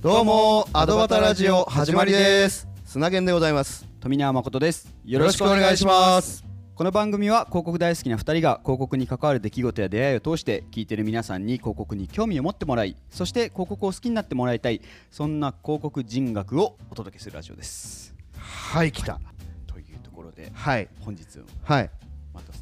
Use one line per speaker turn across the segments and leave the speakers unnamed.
どうもアドバタラジオ始まりです。砂源でございます。
富永誠です。よ
よろしくお願いします。
この番組は広告大好きな2人が広告に関わる出来事や出会いを通して聞いている皆さんに広告に興味を持ってもらいそして広告を好きになってもらいたいそんな広告人学をお届けするラジオです。
はい来た。
というところで
はい。
本日
はい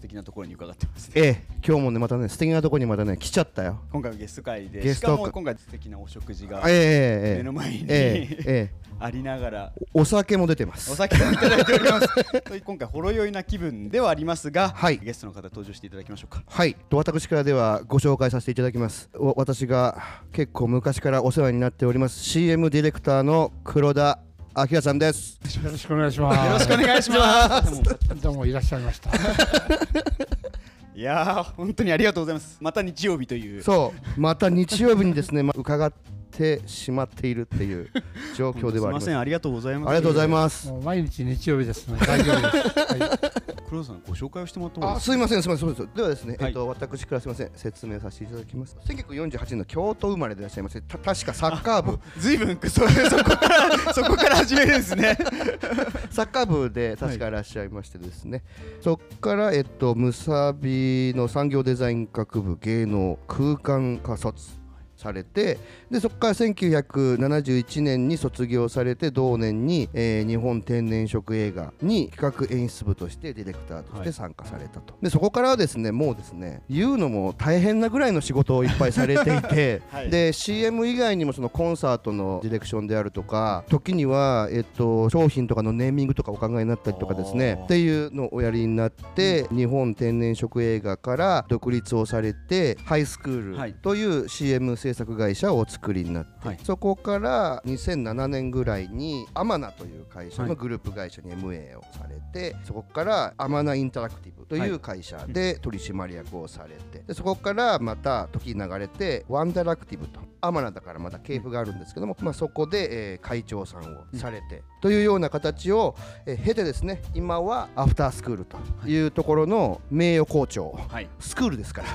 敵なところに伺ってますね。
ええ今日もねまたね素敵なとこにまたね来ちゃったよ。
今回はゲスト会で。
ゲスト会
しかも今回素敵なお食事が目の前に、
ええええ。
ありながら。
お酒も出てます。
お酒をいただいております。今回ほろ酔いな気分ではありますが、
はい。
ゲストの方登場していただきましょうか。
はい。と私からではご紹介させていただきます。お私が結構昔からお世話になっております CM ディレクターの黒田明さんです。
よろしくお願いします。
よろしくお願いします。
どうもいらっしゃいました。
いやー本当にありがとうございます。また日曜日という。
そう。また日曜日にですね、ま、伺ってしまっているっていう状況ではあります。
すいません。ありがとうございます。
ありがとうございます。
毎日日曜日ですね。大丈夫です。はい、
黒田さんご紹介をしてもらってもいい
あ
です
すいませんすいませんそうです。ではですね、
はい。
えっと私からすいません。説明させていただきます。1948年の京都生まれでいらっしゃいましてた確かサッカー部。
ずいぶんそそこからそこから始めるんですね。
サッカー部で確かいらっしゃいましてですね、そっからえっとムサビの産業デザイン学部芸能空間科卒されてでそこから1971年に卒業されて同年に、えー日本天然色映画に企画演出部としてディレクターとして参加されたと、でそこからはですねもうですね言うのも大変なぐらいの仕事をいっぱいされていて、
はい。
で CM 以外にもそのコンサートのディレクションであるとか時には、えっと、商品とかのネーミングとかお考えになったりとかですねっていうのをおやりになって、日本天然色映画から独立をされてハイスクー
はい。
ルという CM 制作会社をお作りになって、
はい。
そこから2007年ぐらいにアマナという会社
はい。
のグループ会社に MA をされて、そこからアマナインタラクティブという会社で取締役をされてでそこからまた時流れてワンダラクティブとアマナだからまだ系譜があるんですけども、まあ、そこで、えー会長さんをされて、というような形を、えー経てですね今はアフタースクールというところの名誉校長
はい。
スクールですから。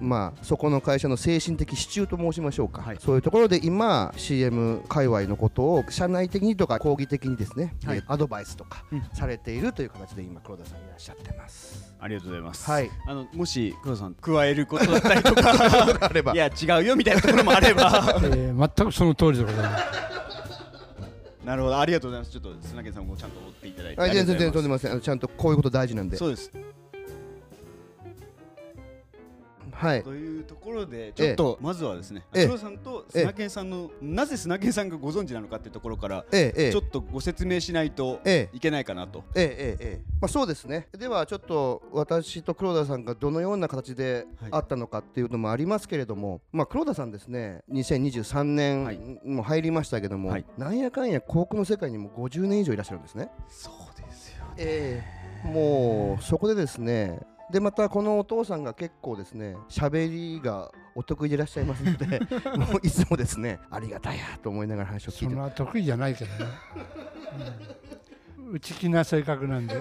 まあそこの会社の精神的支柱と申しましょうか、
はい。
そういうところで今 CM 界隈のことを社内的にとか講義的にですね、
はい。
えーアドバイスとか
うん。
されているという形で今黒田さんいらっしゃってます。
ありがとうございます。
はい。
あのもし黒田さん加えることだったりとか
あれば。
いや違うよみたいなところもあれば。
えー、全くその通りでございます。
なるほど。ありがとうございます。ちょっと砂毛さんもちゃんと追っていただいて。
はい、全然全然とんで
も
ませんあのちゃんとこういうこと大事なんで。
そうです
はい。
というところでちょっとまずはですね
ええ。
黒田さんと砂毛さんのなぜ砂毛さんがご存知なのかっていうところからちょっとご説明しないと
ええ
いけないかなと。
ええ。ええ。ええ。まあ、そうですね。ではちょっと私と黒田さんがどのような形で
はい。
あったのかっていうのもありますけれども、まあ、黒田さんですね2023
はい。
年も入りましたけども、
はい。
なんやかんや航空の世界にも50年以上いらっしゃるんですね。
そうですよ
ええ。もうそこでですねでまたこのお父さんが結構ですね喋りがお得意でいらっしゃいますので もういつもですねありがたいやと思いながら話を聞いて
そんな得意じゃないけどね。うん、内気な性格なんで。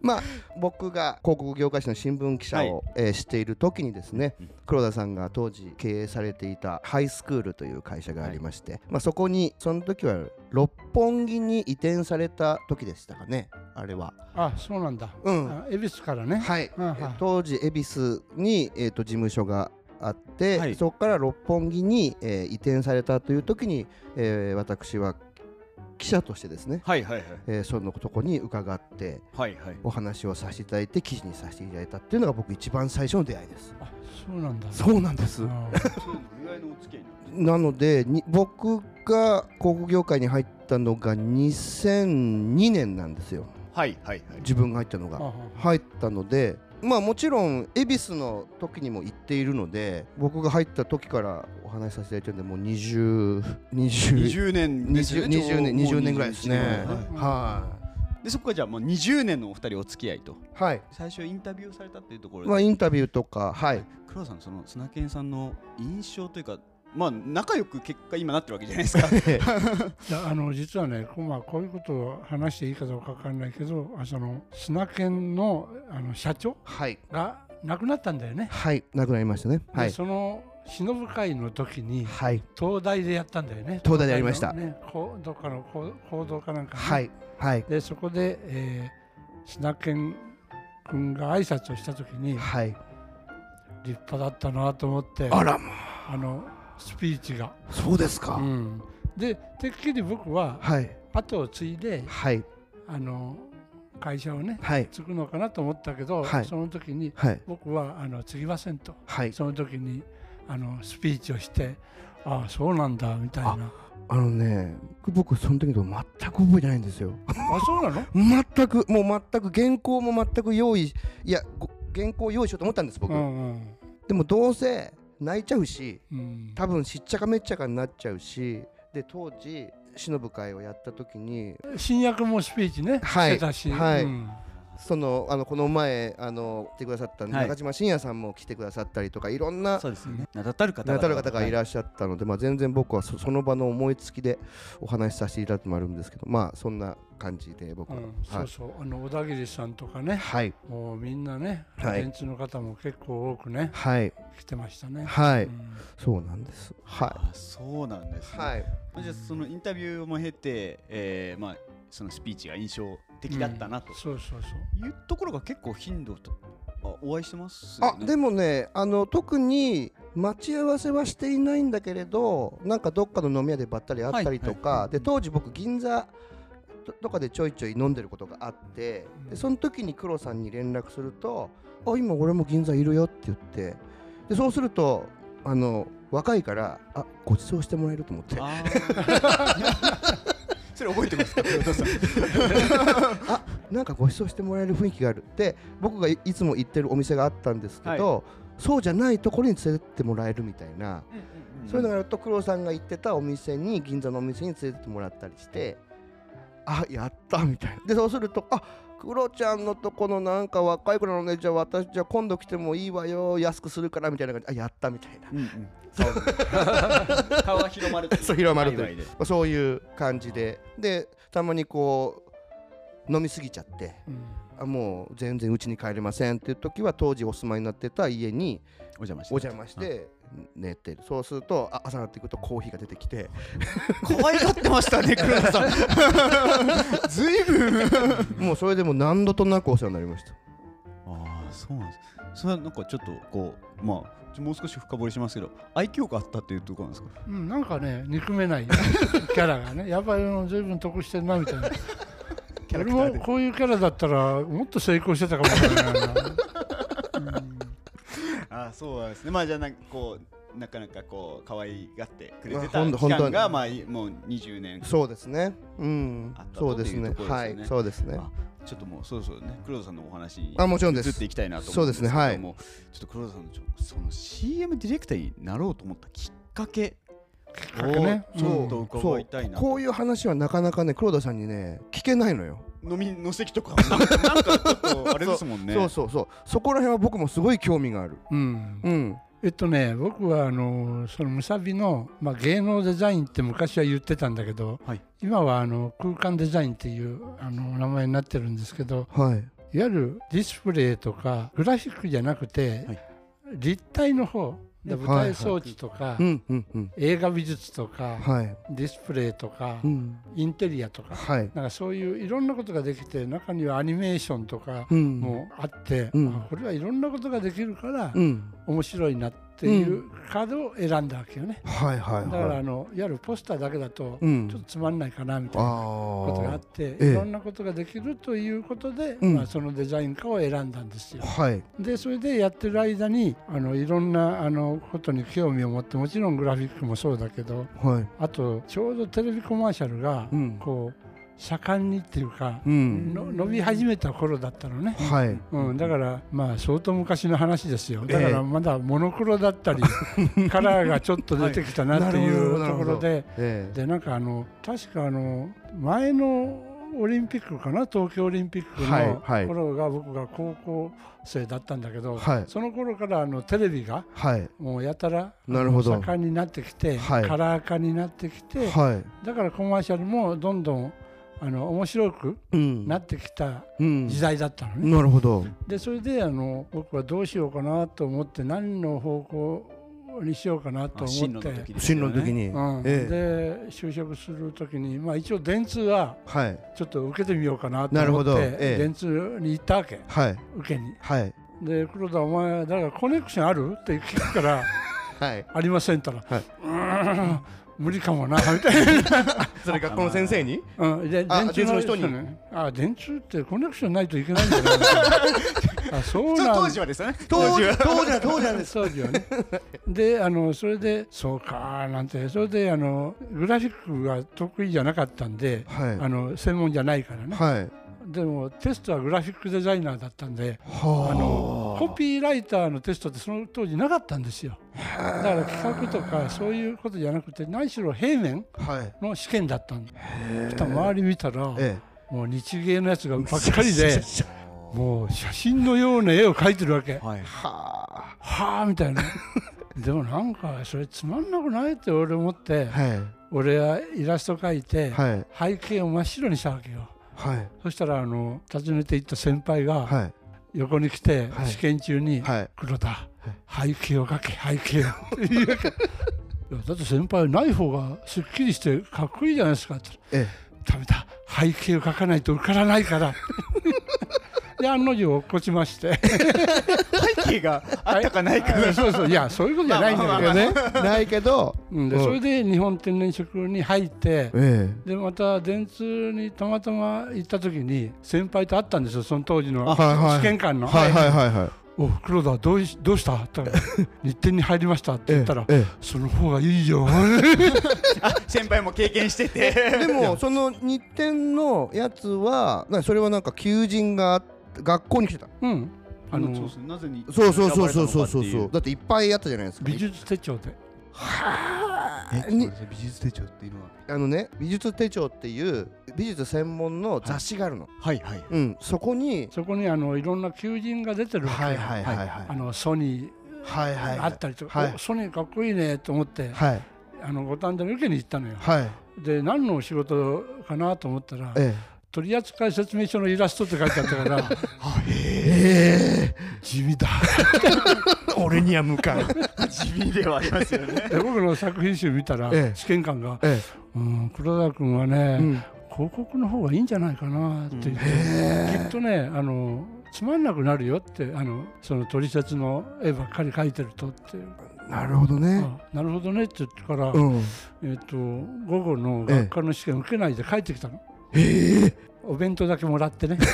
まあ僕が広告業界誌の新聞記者を、えーしている時にですね、
うん
黒田さんが当時経営されていたハイスクールという会社がありまして、まあ、そこにその時は六本木に移転された時でしたかねあれは。
あ、そうなんだ。
うん
あ恵比寿からね。
はい、当時恵比寿に、えー、と事務所があって、
はい
そこから六本木に、えー移転されたという時に、えー私は記者としてですね、
はいはいはい。
えーそのとこに伺って
はいはい。
お話をさせていただいて記事にさせていただいたっていうのが僕一番最初の出会いです。
あ、そうなんだ。
そうなんです。
なん。で す
なのでに僕が広告業界に入ったのが2002年なんですよ。
はいはいはい。
自分が入ったのが。
あ。
入ったのでまあもちろん恵比寿の時にも行っているので僕が入った時からお話しさせていただいてるんでもう2020
20年ですよね
20年20年ぐらいですね。
もう21年
はい
は
でそこからじゃあもう20年のお二人お付き合いと。
いはい。
最初インタビューされたっていうところで、
まあインタビューとかはい。
黒田さんその砂犬さんの印象というかまあ仲良く結果今なってるわけじゃないですか。
あの実はねこ,、まあ、こういうことを話していいかどうかわかんないけどあその砂犬のあの社長
はい。
が亡くなったんだよね。
はい亡くなりましたね。はい。
でその忍会の時に
はい。
東大でやったんだよね。
東大でやりました。
ねこうどっかのこう行動かなんかね、
はい。はい。
でそこで、えー、砂犬君が挨拶をした時に
はい。
立派だったなと思って
あらま
あのスピーチが、
あそうですか、
うん、でてっきり僕は
はい。
後を継いで
はい。
あの会社をね
はい。
継ぐのかなと思ったけど、
はい。
その時に
はい。
僕はあの継ぎませんと。
はい。
その時にあのスピーチをしてああそうなんだみたいな。
あのね僕その時と全く覚えてないんですよ。
あそうなの？
全くもう全く原稿も全く用意いやご原稿用意しようと思ったんです僕、
うんうん。
でもどうせ泣いちゃうし
うん。
多分しっちゃかめっちゃかになっちゃうしで当時忍ぶ会をやった時に
新薬もスピーチね、
はい
してたし、
はい。
うん
そのあのこの前あの来てくださった
はい。
中島信也さんも来てくださったりとかいろんな
そうですよね。名だたる方
名だたる方がい
っ
らっしゃったので、まあ、全然僕はそその場の思いつきでお話しさせていただいてもあるんですけどまあそんな感じで僕は、
そうそう。あの小田切さんとかね
はい。
もうみんなね
はい。
電通の方も結構多くね
はい。
来てましたね、
はい、
うん。
そうなんです。は
あそうなんです
はい。
じゃあそのインタビューも経て、えーまあ、そのスピーチが印象的だったなと。
そうそうそう。
いうところが結構頻度とあお会いしてますよね。
あでもねあの特に待ち合わせはしていないんだけれどなんかどっかの飲み屋でばったり会ったりとか、
はいはい
で当時僕銀座ととかでちょいちょい飲んでることがあってでその時に黒さんに連絡すると「あ今俺も銀座いるよ」って言ってでそうするとあの若いから「あご馳走してもらえると思って
それ覚えてますか？黒田さん。
なんかご馳走してもらえる雰囲気があるって僕がいいつも行ってるお店があったんですけど、そうじゃないところに連れてってもらえるみたいな。そういうのがあると黒さんが行ってたお店に銀座のお店に連れてってもらったりしてあやったみたいな。でそうするとあ黒ちゃんのとこのなんか若い子なのね。じゃあ私じゃあ今度来てもいいわよ。安くするからみたいな感じ。あやったみたいな。
うんうん顔。が広まる
そう広まるという。そういう感じで。でたまにこう飲みすぎちゃって。
うん。
あもう全然うちに帰れませんっていう時は当時お住まいになってた家に
お邪魔して。
お邪魔して寝てるそうするとあ朝になっていくとコーヒーが出てきて。
可愛がってましたね 黒田さん。ずいぶん。
もうそれでも何度となくお世話になりました。
ああそうなんです。それはなんかちょっとこうまあもう少し深掘りしますけど愛嬌があったっていうところなんですか？
うん、なんかね憎めない キャラがね。やっぱりあの随分得してるなみたいな。
キャラ
俺
クターで。
もこういうキャラだったらもっと成功してたかもしれないな、うん。
あそうなんですね。まあじゃあなんかこうなかなかこう可愛がってくれて
まあ
た期間がまあもう20年。
そうですね。うん。そうですね。はい。そうですね。
あちょっともうそろそろね黒田さんのお話に
あもちろんです。
移っていきたいなと思
そうですねはい。
もちょっと黒田さんのちょその CM ディレクターになろうと思ったきっかけ
きっかけね。
をちょっと伺いたいなと。
こういう話はなかなかね黒田さんにね聞けないのよ。
飲みの席とか。なんか あれですもんね。
そうそうそう。そこら辺は僕もすごい興味がある。
うん。
うん
えっとね僕はあのそのむさびの、まあ、芸能デザインって昔は言ってたんだけど、
はい。
今はあの空間デザインっていうあの名前になってるんですけど
はい。
いわゆるディスプレイとかグラフィックじゃなくて、
はい。
立体の方で
ね
舞台装置とか、映画美術とか、
はい。
ディスプレイとか、
うん。
インテリアとか
はい。
なんかそういういろんなことができて中にはアニメーションとか
うん。
もあって、これはいろんなことができるから
うん。
面白いなっていうカードを選んだわけよね。
はいはい
だから
はい
あのいわゆるポスターだけだと
うん。
ちょっとつまんないかなみたいなことがあ
あ
って
ええ
いろんなことができるということで、
うん
まあ、そのデザイン科を選んだんですよ。
あ。はい。
でそれでやってる間にあのいろんなあのことに興味を持ってもちろんグラフィックもそうだけど
はい。
あとちょうどテレビコマーシャルが
うん。
こう盛んにっていうか、
うん。
の伸び始めた頃だったのね。
はい。
うん、だからまあ相当昔の話ですよ。だか
ええ
らまだモノクロだったり、カラーがちょっと出てきたなっていうところで、
ええ。
でなんかあの確かあの前のオリンピックかな？東京オリンピック
はいはい。
の頃が僕が高校生だったんだけど、
はい。
その頃からあのテレビが
はい。
もうやたら盛んになってきて、
はい。
カラー化になってきて、
はい。
だからコマーシャルもどんどんあの面白く
うん。
なってきた
うん。
時代だったのね。
なるほど。
でそれであの僕はどうしようかなと思って何の方向にしようかなと思って
進路の時に、
うん。
え
で就職する時に、まあ、一応電通は
はい。
ちょっと受けてみようかなと
なるほど。
思って、
ええ。
電通に行ったわけ。
はい。
受けに。
はい。
で黒田お前誰かコネクションある？って聞くから
はい。
ありませんって言ったら、
はい。う
ーん無理かもなみたいな。
それ学校の先生に？
うん、で
あ
電通の人
電通の人に？
ねあ電通ってコネクションないといけないんじゃなあそうなん
当時はですよね。
当時は。当時は当時はです
当時はね。であのそれでそうかなんてそれであのグラフィックが得意じゃなかったんで、
はい。
あの専門じゃないからね。
はい
でもテストはグラフィックデザイナーだったんで
は
あ。のコピーライターのテストってその当時なかったんですよ。だから企画とかそういうことじゃなくて何しろ平面
はい。
の試験だったんで。そしたら周り見たら
え
もう日芸のやつがばっかりで
え
もう写真のような絵を描いてるわけ。
はい。
は
はあみたいな。でもなんかそれつまんなくないって俺思って
あはい。
俺はイラスト描いて
はい。
背景を真っ白にしたわけよ
はい。
そしたらあの訪ねて行った先輩が
はい。
横に来て
はい。
試験中に
はい「
黒田背景を描け背景を」って言うだって先輩ない方がすっきりしてかっこいいじゃないですかって。言ったら
え。
ダメだ。背景を描かないと受からないからで案の定落っこちまして。
背景があったかないか。
うんそうそう。いやそういうことじゃないんだけどね、
えないけど
うん、で
うん。
それで日本天然色に入って
え
でまた電通にたまたま行った時に先輩と会ったんですよその当時の
あはいはい。
試験官の「
はいはいはいはい。
お黒田どういどうした?」って言ったら日展に入りました」って言ったら
え「
その方がいいよ」
先輩も経験してて。
えでもその日展のやつはなそれはなんか求人が学校に来てた。
うん。あの
そうそうなぜに
そうそうそうそうそうそう。だっていっぱいあったじゃないですか。
美術手帳で
え
に
美術手帳っていうのは。
あのね美術手帳っていう美術専門の雑誌があるの、
はいはい。
うん。そこに
そこにあのいろんな求人が出てる
はいはいはいはい。
あのソニ
はいはい。
ーあったりとか、
はい。
おソニーかっこいいねと思って、
はい。
あの五反田に受けに行ったのよ。
はい。
で何の仕事かなと思ったら
え
取扱説明書のイラストって書いてあったから。
ええ
地味だ。
え 俺には向かう。
地味ではありますよね。
で 僕の作品集見たら、
ええ。
試験官が
え「
うん黒田君はね、
えうん。
広告の方がいいんじゃないかな」って言って、
へ
きっとねあのつまんなくなるよってあのその取説の絵ばっかり描いてるとって、
えなるほどね。
あなるほどねって言ってから、
うん。
えっと午後の学科の試験受けないで帰ってきたの。
ええ
お弁当だけもらってね。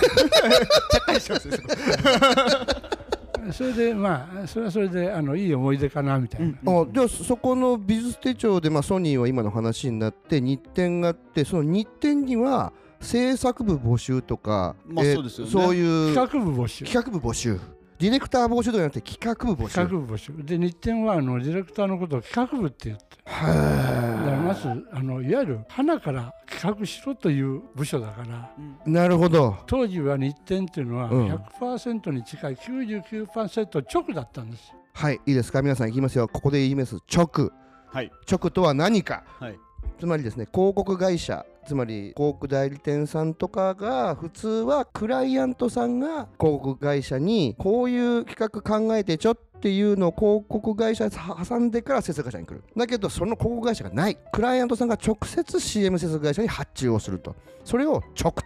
そ
れでまあそれはそれであのいい思い出かなみたいな、
あではそこの美術手帳で、まあ、ソニーは今の話になって日展があってその日展には制作部募集とか、
まあ
えー
そうですよね。
そういう
企画部募集。
企画部募集ディレクター募集ではなくて企画部募集。
企画部募集。で日展はあのディレクターのことを企画部って言って。だから
は
まずあのいわゆる花から企画しろという部署だから。
いなるほど。
当時は日展っていうのは
うん。
100%に近い99%直だったんですよ。
はいいいですか？皆さんいきますよ。ここで言います。直。
はい。
直とは何か。
はい。
つまりですね広告会社つまり広告代理店さんとかが普通はクライアントさんが広告会社にこういう企画考えてちょっていうのを広告会社に挟んでから制作会社に来るだけどその広告会社がないクライアントさんが直接 CM 制作会社に発注をすると。それを直と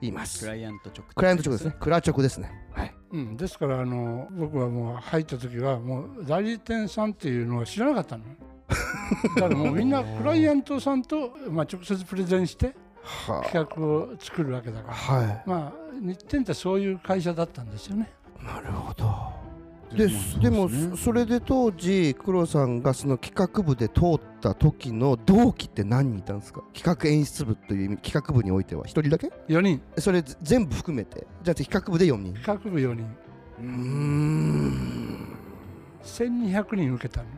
言います。
クライアント直
クライアント直ですね。クラ直ですね。はい。
うん、ですからあの僕はもう入った時はもう代理店さんっていうのは知らなかったのだからもうみんなクライアントさんと、まあ、直接プレゼンして
は
企画を作るわけだから。
は
まあ日展ってそういう会社だったんですよね。
いなるほど。ででもそそれで当時黒さんがその企画部で通った時の同期って何人いたんですか？企画演出部という企画部においては。1人だけ
？4人。
それ全部含めて。じゃあ企画部で4人。
企画部4人。
うーん。
1200人受けたの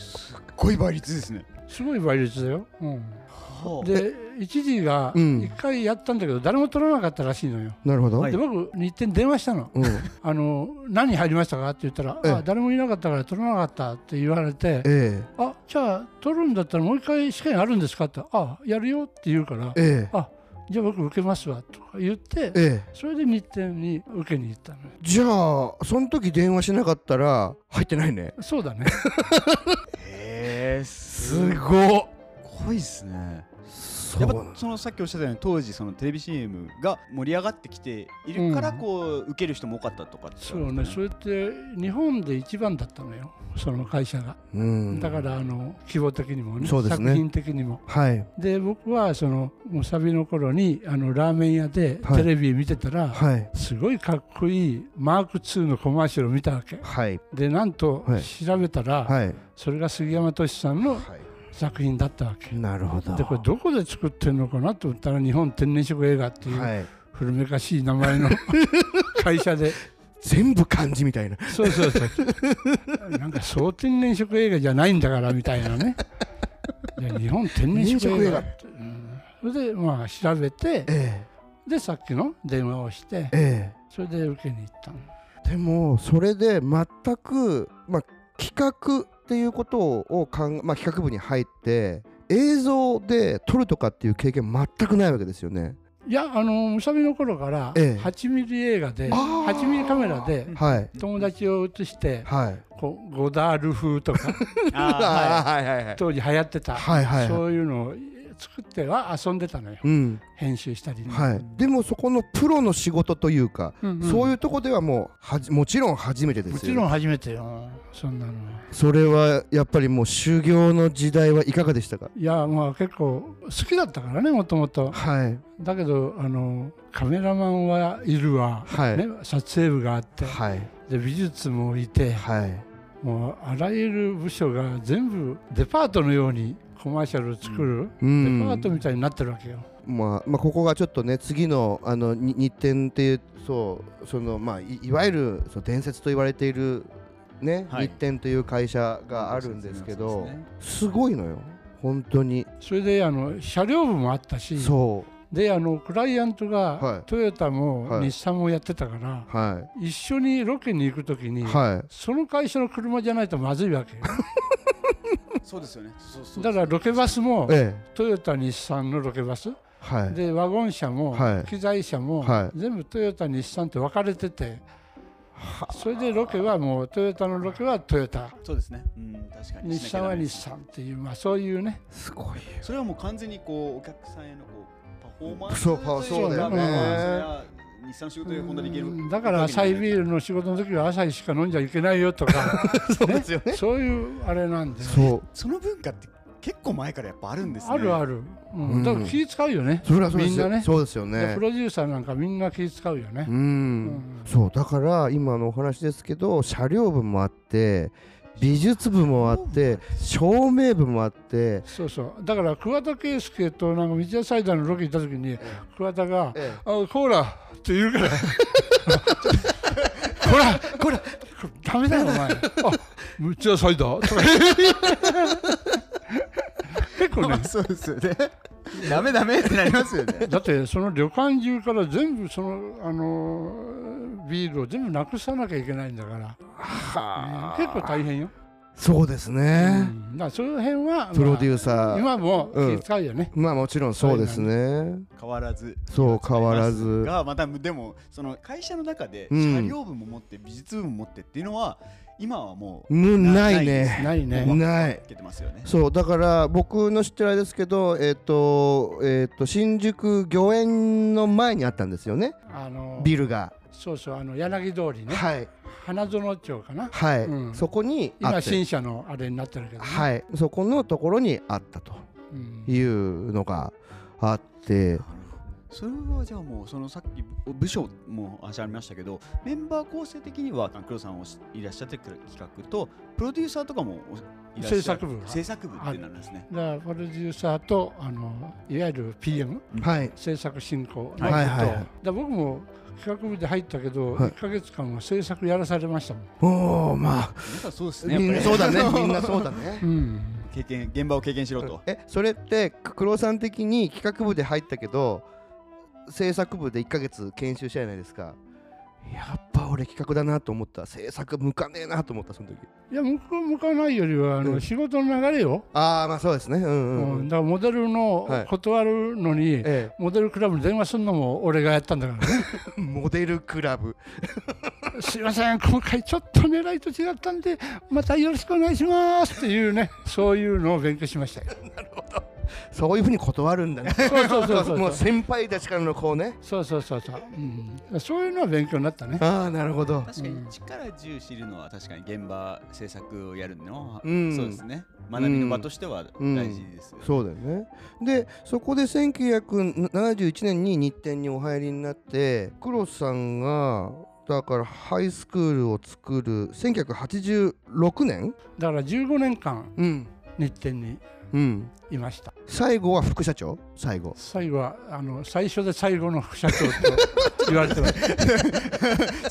すっごい倍率ですね。
すごい倍率だよ、うん、
で
で一時が
うん。
1回やったんだけど誰も取らなかったらしいのよ。
なるほど、
はい。
で僕日展電話したの。
うん、
あの何入りましたかって言ったら、
ええ。
あ誰もいなかったから取らなかったって言われて、
え
あじゃあ取るんだったらもう一回試験あるんですかってあやるよって言うから
ええ。
あじゃあ僕受けますわとか言って
ええ。
それで日展に受けに行ったのよ。
じゃあその時電話しなかったら入ってないね。
そうだね
へえ
すごっ。
ごいっすねやっぱその。さっきおっしゃったように当時そのテレビ CM が盛り上がってきているから
うん。
こう受ける人も多かったとかって
そうね。それって日本で一番だったのよその会社が。
うん。
だからあの規模的にもね
ね。
作品的にも。
はい。
で僕はそのもうサビの頃にあのラーメン屋で
はい。
テレビ見てたら、
はい。
すごいかっこいいマーク2のコマーシャルを見たわけ。
はい。
でなんと
はい。
調べたら、
はい。
それが杉山俊さんの作品だったわけ。
なるほど。
でこれどこで作ってるのかなと思ったら日本天然色映画っていう
はい。
古めかしい名前の 会社で。
全部漢字みたいな。
そうそうそう。なんか総天然色映画じゃないんだからみたいなね。日本天然色映画うん。それでまあ調べて
え
でさっきの電話をして
ええ。
それで受けに行った
でもそれで全くまあ企画っていうことをかん、まあ、企画部に入って映像で撮るとかっていう経験全くないわけですよね。
いやあのむさびの頃から
ええ。
8ミリ映画で
あー。
8ミリカメラで
はい。
友達を映して
はい。
こうゴダール風とか
あ
はいはいはい。
当時流行ってた、
はいはいはい。
そういうのを作っては遊んでたのよ。
うん。
編集したりね、
はい。でもそこのプロの仕事というか、
うんうん。
そういうとこではもうはじもちろん初めてですよ。
もちろん初めてよ。そんなの。は
それはやっぱりもう修行の時代はいかがでしたか？
いやまあ結構好きだったからねもともと。
はい。
だけどあのカメラマンはいるわ、
はい。
ね、撮影部があって。
はい。
で美術もいて。
はい。
もうあらゆる部署が全部デパートのようにコマーシャルを作る、
う
デパート
ん
みたいになってるわけよ。
まあまあここがちょっとね次のあのに日展っていうそうそのまあいいわゆるその伝説と言われているね、
はい。
日展という会社があるんですけど
す
ごいのよ。本当に。
それであの車両部もあったし
そ
であのクライアント
はい。
がトヨタも
はい。
日産もやってたから、
うは
一緒にロケに行くときに、
いはい。
その会社の車じゃないとまずいわけよ
そうですよね。そうそう
だからロケバスも
え
トヨタ日産のロケバス。
はい。
でワゴン車も、
はい。
機材車も、
はい。
全部トヨタ日産って分かれててそれでロケはもうトヨタのロケはトヨタ。
そうですね。うん確かに。
日産は日産っていう、まあ、そういうね。
すごいよ。
それはもう完全にこうお客さんへのこうパフォーマンス
そうそうだよね
日産仕事で本当にいける
うんだから朝日ビールの仕事の時は朝日しか飲んじゃいけないよとか。
そうですよね。
そういうあれなんで。
そう。
その文化って結構前からやっぱあるんですね。
あるある、うん。
うん。
だから気使うよね。
うですよ。
みんなね。
そうですよ
で
ね
プロデューサーなんかみんな気使うよね。
う、
うん。
んそう。だから今のお話ですけど車両部もあって美術部もあって照明部もあって。
そうそう。だから桑田佳祐となんか道屋サイダーのロケ行った時に桑田が
え「
あコーラ」って言うから「コーラコーラダメだよお前。あ道屋サイダー」とか結構ね。
そうですよね。ダメダメってなりますよね。
だってその旅館中から全部そのあのビールを全部なくさなきゃいけないんだから、
は
結構大変よ、
そうです
う
ね、
ん、だからその辺は、
プロデュ
ー
ーサー、
今も気使うよね、
まあもちろんそうですね。
変わらず。
そう変わらず。
がまたでもその会社の中で
うん。
車両部も持って美術部も持ってっていうのは今はもう
うんないね。
ないね。
ない。
つけてますよね。
そうだから僕の知ってるあれですけどえっ、とえっ、と新宿御苑の前にあったんですよね。
あの
ビルが。
そうそうあの柳通りね。
はい
花園町かな？
はい、
うん。
そこにあって。
今新車のあれになってるけど、ね、
はい。そこのところにあったと
うん。
いうのがあって。
それはじゃあもうそのさっき部署も話ありましたけどメンバー構成的には黒さんおしいらっしゃってくる企画とプロデューサーとかもおいらっしゃる。
制作部が。
制作部ってなるんですね。
だからプロデューサーとあのいわゆる PM
はい。
制作進行のこと、
はいはいはい。
だ僕も企画部で入ったけど、
はい。
1か月間は制作やらされましたもん、
おおまあ。
そうですね
そうだね。みんなそうだね。
うん、
経験現場を経験しろと。
えそれって黒さん的に企画部で入ったけど制作部で1ヶ月研修したじゃないですか？やっぱ俺企画だなと思った。制作向かねえなと思ったその時。
いや向か向かないよりはあの、
うん。
仕事の流れよ、
ああまあそうですね。うんうん、
う
うん。ん
だからモデルの
はい。
断るのに、
え
モデルクラブに電話するのも俺がやったんだからね。
え、モデルクラブ。
すいません今回ちょっと狙いと違ったんでまたよろしくお願いしますっていうねそういうのを勉強しましたよ
そういうふうに断るんだね。
そうそうそうそう
もう先輩たちからのこうね。
そうそうそうそう、うん、そういうのは勉強になったね。
ああなるほど。
確かに。力重視るのは確かに現場制作をやるのは、
うん。
そうですね。学びの場としては
うん
大事ですよ、
そうだよね。でそこで1971年に日展にお入りになって黒さんがだからハイスクールを作る1986年
だから15年間
うん。
日展に。
うん
いました。
最後は副社長？最後。
最後はあの最初で最後の副社長と言われてます。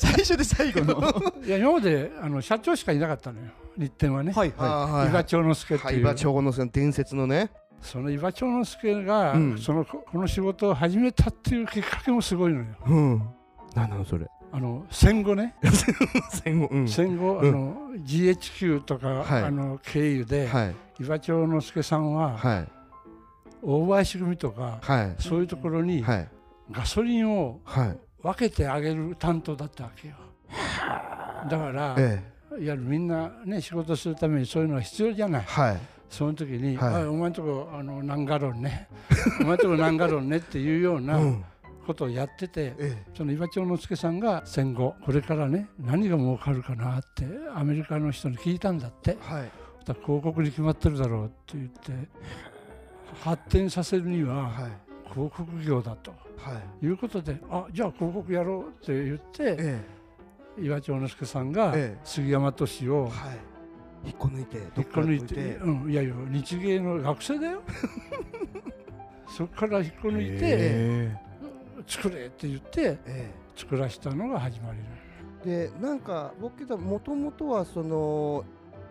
最初で最後の？
いや今まであの社長しかいなかったのよ。日展はね、
はい
あ
伊庭長之助っていう、
はい伊庭長之助の伝説のね。
その伊庭長之助が、
うん。
そのここの仕事を始めたっていうきっかけもすごいのよ。
うん。何なのそれ？
あの戦後ね、
戦後うん。
戦後、
うん。
あの GHQ とか、
はい。
あの経由で、
はい
伊庭長之助さんは、
はい。
大林組とか、
はい。
そういうところに
はい。
ガソリンを
はい。
分けてあげる担当だったわけよ。だから、
ええ。
いわゆるみんなね仕事するためにそういうのは必要じゃない。
はい。
その時に、
はい。
あお前んとこあの何ガロンね。お前んとこ何ガロンねっていうような
うん。
ことをやってて、
え
その岩町之助さんが戦後これからね何が儲かるかなってアメリカの人に聞いたんだって。
えはい
だ広告に決まってるだろうって言って発展させるには
はい。
広告業だと
はい。
いうことであじゃあ広告やろうって言って
え
岩町之助さんが
ええ。
杉山敏を
えはい。引っこ抜いて
引っこ抜いて、
て。
うん、いやいや日芸の学生だよ。そこから引っこ抜いて
え
作れって言って
え
作らしたのが始まり
でなんか僕けどもともとはその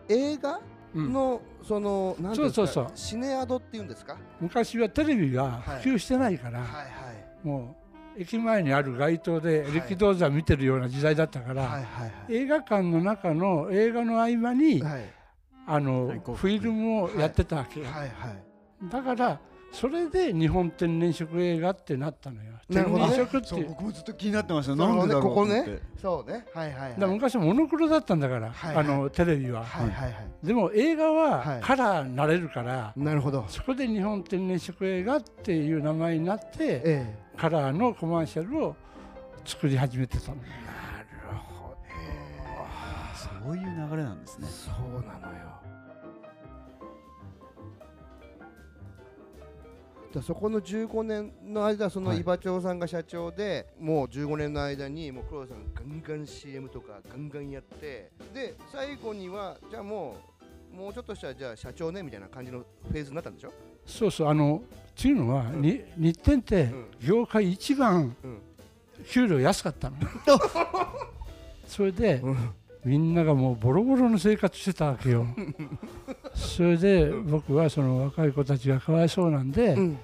映画
うん。
のそのなんていんですか
そうそうそう。
シネアドっていうんですか？
昔はテレビが普及してないから、
はいはい。
もう駅前にある街頭で
はい。
力道山見てるような時代だったから、
はいはい
映画館の中の映画の合間に、
はい。
あのフィルムをやってたわけよ、
はいはい。
だからそれで日本天然色映画ってなったのよ。
なるほどね。
天然色って
僕もずっと気になってました。なんでだろう
ここね。そうね。はいはいはい。
昔モノクロだったんだから、
はいはい。
あのテレビは、
はいはいはい。
でも映画
は
はい。カラーになれるから、
なるほど。
そこで日本天然色映画っていう名前になって
え
カラーのコマーシャルを作り始めてたの。
えなるほ
そういう流れなんですね。
どそうなのよだそこの15年の間その
はい。
伊庭町さんが社長で、もう15年の間にもう黒田さんガンガン CM とかガンガンやってで最後にはじゃあもうもうちょっとしたらじゃあ社長ねみたいな感じのフェーズになったんでしょ？
そうそうあのっていうのは、に日展って
ん。
業界一番
うん。
給料安かったの。それで
うん
みんながもうボロボロの生活してたわけよ。それで僕はその若い子たちがかわいそうなんで、
うん。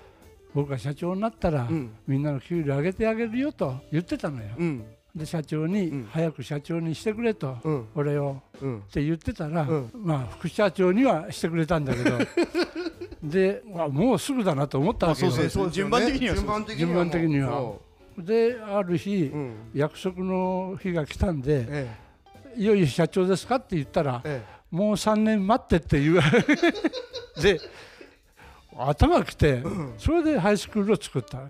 僕が社長になったら、
うん。
みんなの給料上げてあげるよと言ってたのよ。
うん。
で社長に、
うん。
早く社長にしてくれと、
うん。
俺を
うん。
って言ってたら、
うん。
まあ副社長にはしてくれたんだけど。であもうすぐだなと思ったわけよ、
あそうそう
ですよね。
順番的には
順番的には。
順番的には。
そ
である日、
ううん。
約束の日が来たんで
え「
いよいよ社長ですか?」って言ったら
ええ「
もう3年待って」って言われ で頭きて、それでハイスクールを作った、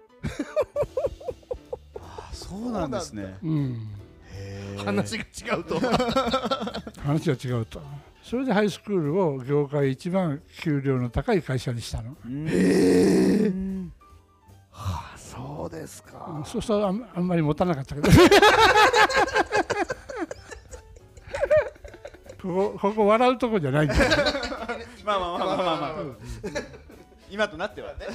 あそうなんですね。
うん、
え。話が違うと。
話が違うと。それでハイスクールを業界一番給料の高い会社にしたの。
へ
あそうですか。
そうするとあんあんまり持たなかったけどここここ笑うとこじゃないんだ。よ
まあまあまあまあまあまあ。今となってはね。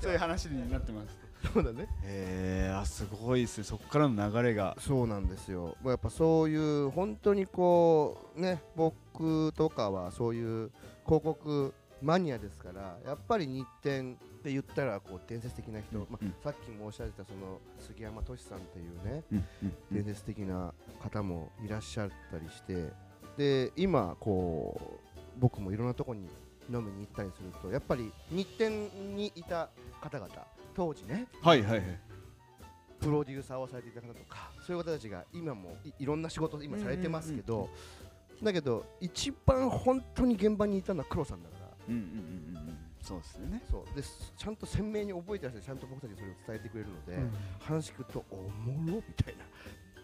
そういう話になってます
そうだね。
へえあすごいですね。そこからの流れが。
そうなんですよ。もうやっぱそういう本当にこうね僕とかはそういう広告マニアですからやっぱり日展で言ったらこう伝説的な人、
うん
まあ、さっき申し上げたその杉山俊さんっていうね
うんうん。
伝説的な方もいらっしゃったりしてで今こう僕もいろんなとこに飲みに行ったりするとやっぱり日展にいた方々当時ね
はいはいはい。
プロデューサーをされていた方とかそういう方たちが今もいいろんな仕事を今されてますけど、だけど一番本当に現場にいたのは黒さんだから。
うんうんうんうんうん。そうですよね。
そう。ですちゃんと鮮明に覚えてらっしゃる。ちゃんと僕たちにそれを伝えてくれるので、
うん。
話聞くとおもろみたいな。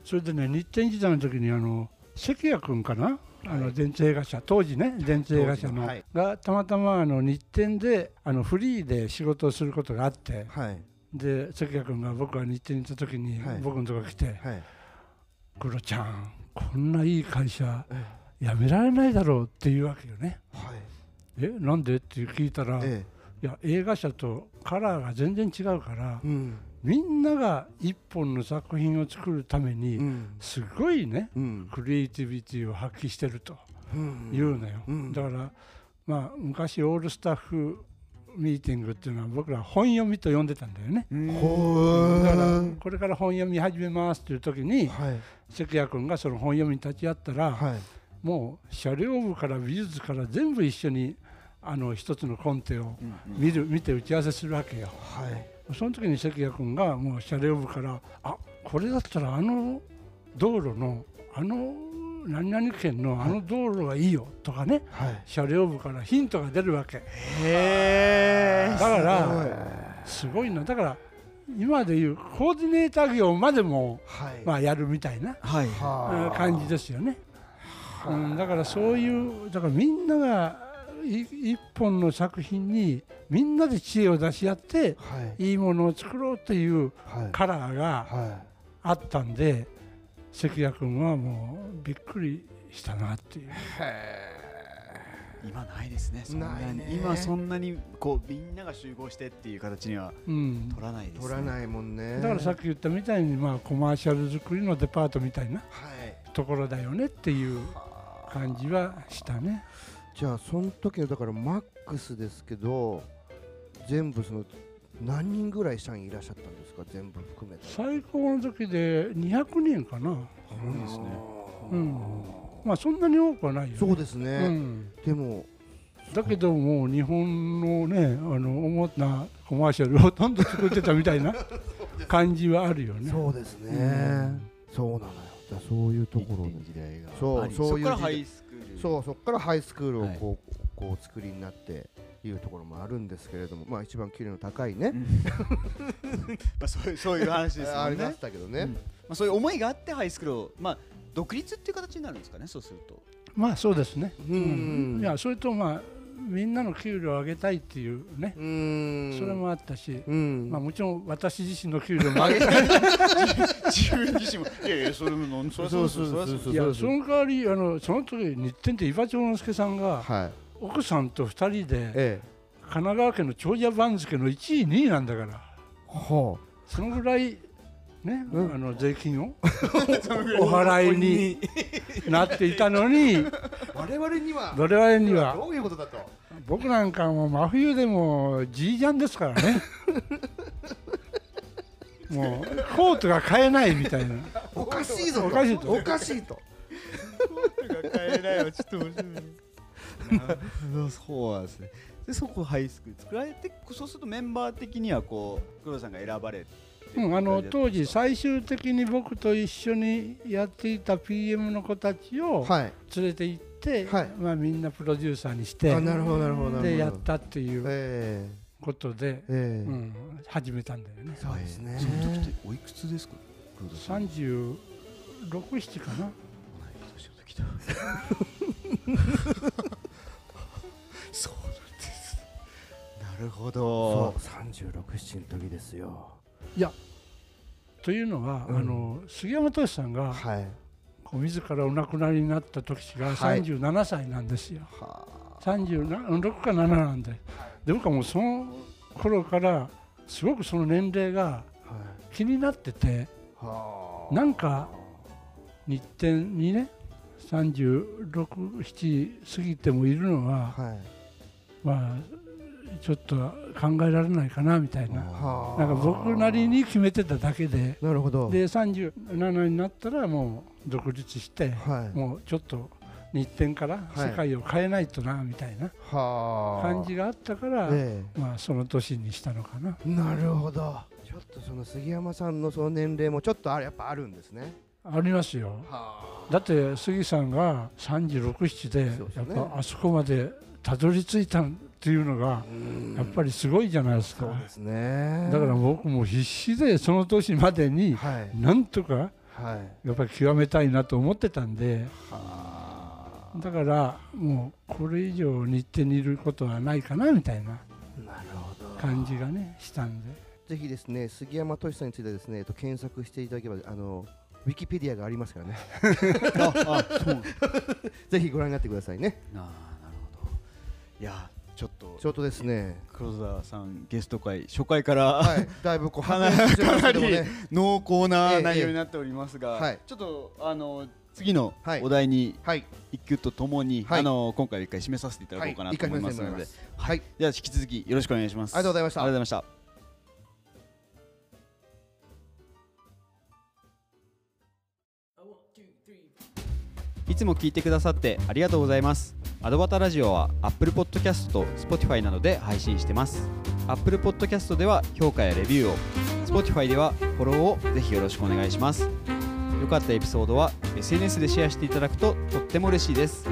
それでね日展時代の時にあの関谷君かな、あの電通映画社。当時ね電通映画社の。
はい。
がたまたまあの日展であのフリーで仕事をすることがあって。
はい。
で関谷君が僕が日展に行った時に、
はい。
僕のところ来て
はい「
クロちゃんこんないい会社
え
辞められないだろう」っていうわけよね。
はい
えなんで？って聞いたら、い
え
や映画社とカラーが全然違うから
えうん
みんなが一本の作品を作るために、
うん。
すごいね
うん。
クリエイティビティを発揮してると
うん。
言うのよ、
うん。
だから、まあ、昔オールスタッフミーティングっていうのは僕ら本読みと呼んでたんだよね。
ほ
だから
ー。
これから本読み始めますっていう時に
はい。
関谷君がその本読みに立ち会ったら、
はい。
もう車両部から美術から全部一緒にあの一つのコンテを
うん。
見る見て打ち合わせするわけよ。
はい
その時に関谷君がもう車両部からあこれだったらあの道路のあの何々県のあの道路がいいよとかね
はい。
車両部からヒントが出るわけ。
へ
だからすごい。な。だから今でいうコーディネーター業までも、
はい。
まあ、やるみたいな
はい。
はあ
感じですよね、うん、だからそういうだからみんながい一本の作品にみんなで知恵を出し合って
はい。
いいものを作ろうという
はい。
カラーが
は
あったんで関谷君はもうびっくりしたなっていう。
い
今ないですねそんなに。
ないね。
今そんなにこうみんなが集合してっていう形には
うん、
取らないですね。
取らないもんね。
だからさっき言ったみたいに、まあ、コマーシャル作りのデパートみたいな
はい。
ところだよねっていう感じはしたね。
じゃあその時のだからマックスですけど全部その何人ぐらい社員いらっしゃったんですか？全部含めて。
最高の時で200人かな、
ごいですね。
うん、まあそんなに多くはないよね。
そうです
う
ね、
ん、
でも
だけどもう日本のねあの主なコマーシャルをほとんど作ってたみたいな 感じはあるよね。
そうですね、
うん。
そうなのよ。そういうところで。
時代が。
そうそういう時代
そこからハイスクール
そうそこからハイスクールを
はい。
こう,、こう作りになっていうところもあるんですけれどもまあ一番給料の高いね、
うん。まあそういうそういう話です
ありましたけどね、
うん。まあそういう思いがあってハイスクールをまあ独立っていう形になるんですかねそうすると。
まあそうですね。
うん。
いやそれとまあみんなの給料を上げたいっていうね、
うん。
それもあったし、
うん、
まあもちろん私自身の給料も。上げたい。
自分自身も。いやいやそれもそれはそ
いやその代わりあのその時日展って伊庭長之助さんが
はい。
奥さんと二人で
ええ。
神奈川県の長者番付の1位2位なんだから。
は
そのぐらいね、
うん。
あの税金を。お払いに。なっていたのに。
あ 我々には。
我々には。
どういうことだと。
僕なんかもう真冬でもじいジャンですからね。もうコートが買えないみたいな。
おかしいぞと。
おかしいと。
おかしいと。
変えないわちょっと面白い。そうです。ねでそこハイスクール作られてそうす。るとメンバー的にはこう黒田さんが選ばれて
うん、あの当時最終的に僕と一緒にやっていた PM の子たちを
はい。
連れて行って、
はい。
まあ、みんなプロデューサーにして
あなるほどなるほどなるほど。
でやったっていう
え
ことで、
ええ。え
うん、始めたんだよね。
そうですね。
その時っておいくつですか？黒田さん
367かな
そうなんです。なるほ
そ
ど
う36、7の時ですよ
というのは、
うん。
あの杉山敏さんが
はい。
こう自らお亡くなりになった時が
はい。
37歳なんですよ、
は
36か7なんで。で僕はもうその頃からすごくその年齢が気になってて
はあ。
なんか日展にね367過ぎてもいるのは、
はい。
まあちょっと考えられないかなみたいな。
は
なんか僕なりに決めてただけで。
なるほど。
で37になったらもう独立して
はい。
もうちょっと日展から世界を変えないとなみたいな
はあ。
感じがあったから、
え
まあその年にしたのかな。
えなるほど。ちょっとその杉山さんのその年齢もちょっとあるやっぱあるんですね。
ありますよ。
は
だって杉さんが36、7でやっぱあそこまでたどり着いたっていうのがやっぱりすごいじゃないですか。
そうですね。
だから僕も必死でその年までに
はい。
なんとか
はい。
やっぱり極めたいなと思ってたんで。
は
だからもうこれ以上日程にいることはないかなみたいな
あなるほど。
感じがねしたんで。
ぜひですね杉山俊さんについてですねえっと検索していただければあのウィキペディアがありますからね。
ああそう。
ぜひご覧になってくださいね
いやちょっと
ちょっとですね。
黒沢さんゲスト会初回から、
はいだいぶこう
かな
話してますけども
か
ね。
濃厚
ええ
な内容になっておりますが、
はい。
ちょっとあの次の
はい。
お題に
はい。
一句とともに、
はい。
あの今回一回締めさせていただこうかなと思いますので、
はい。あり
では引き続きよろしくお願いします。
がとうございました。
ありがとうございました。いつも聞いてくださってありがとうございます。アドバタラジオは Apple Podcast と Spotify などで配信してます。Apple Podcast では評価やレビューを、Spotify ではフォローをぜひよろしくお願いします。良かったエピソードは SNS でシェアしていただくととっても嬉しいです。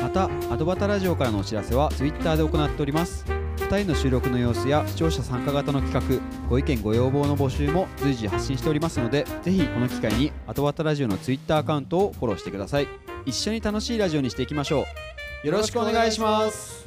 また、アドバタラジオからのお知らせは Twitter で行っております。2人の収録の様子や視聴者参加型の企画ご意見ご要望の募集も随時発信しておりますのでぜひこの機会にアトバタラジオの Twitter アカウントをフォローしてください一緒に楽しいラジオにしていきましょうよろしくお願いします。